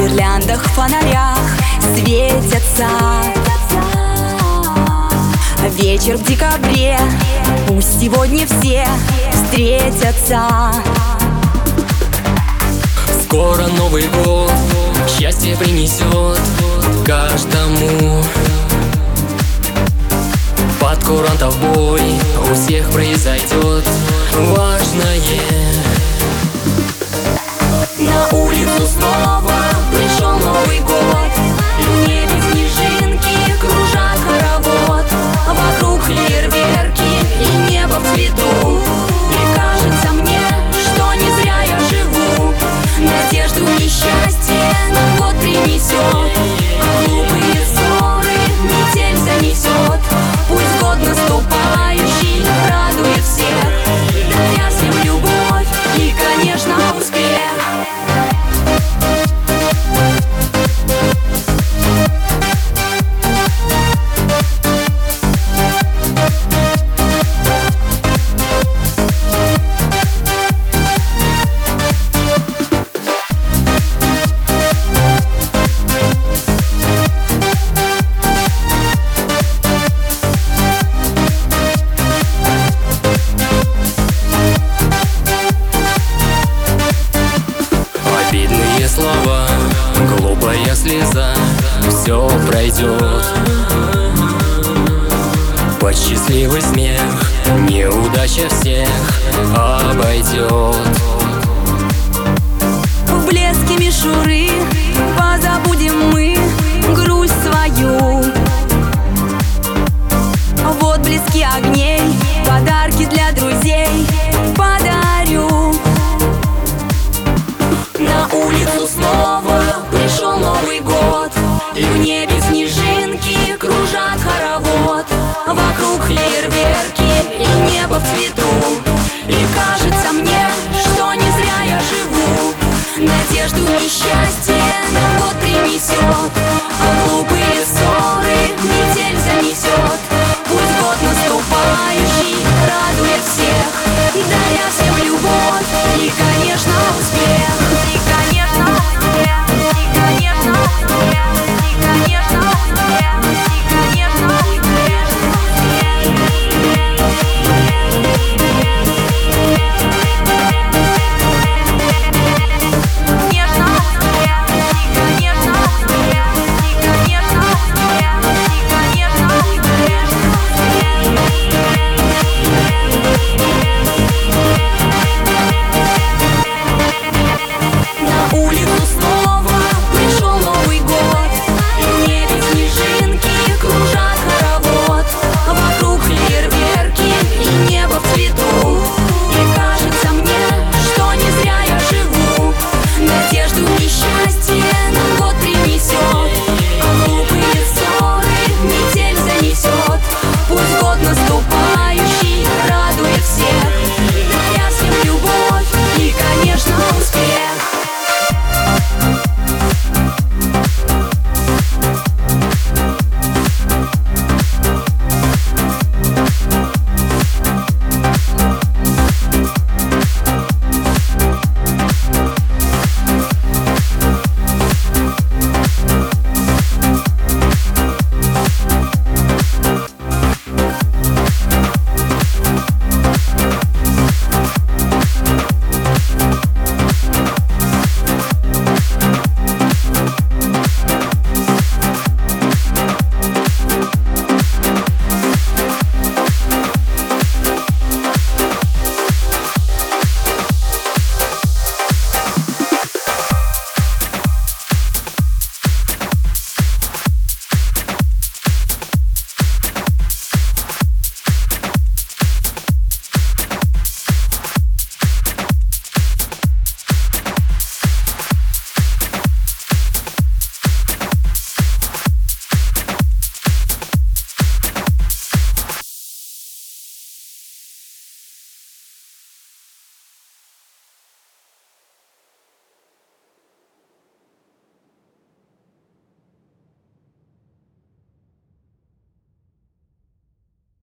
улицах, фонарях светятся. Вечер в декабре, пусть сегодня все встретятся. Скоро Новый год счастье принесет каждому. Под курантов бой у всех произойдет пройдет. Под счастливый смех Неудача всех обойдет. В блеске мишуры позабудем мы грусть свою счастье.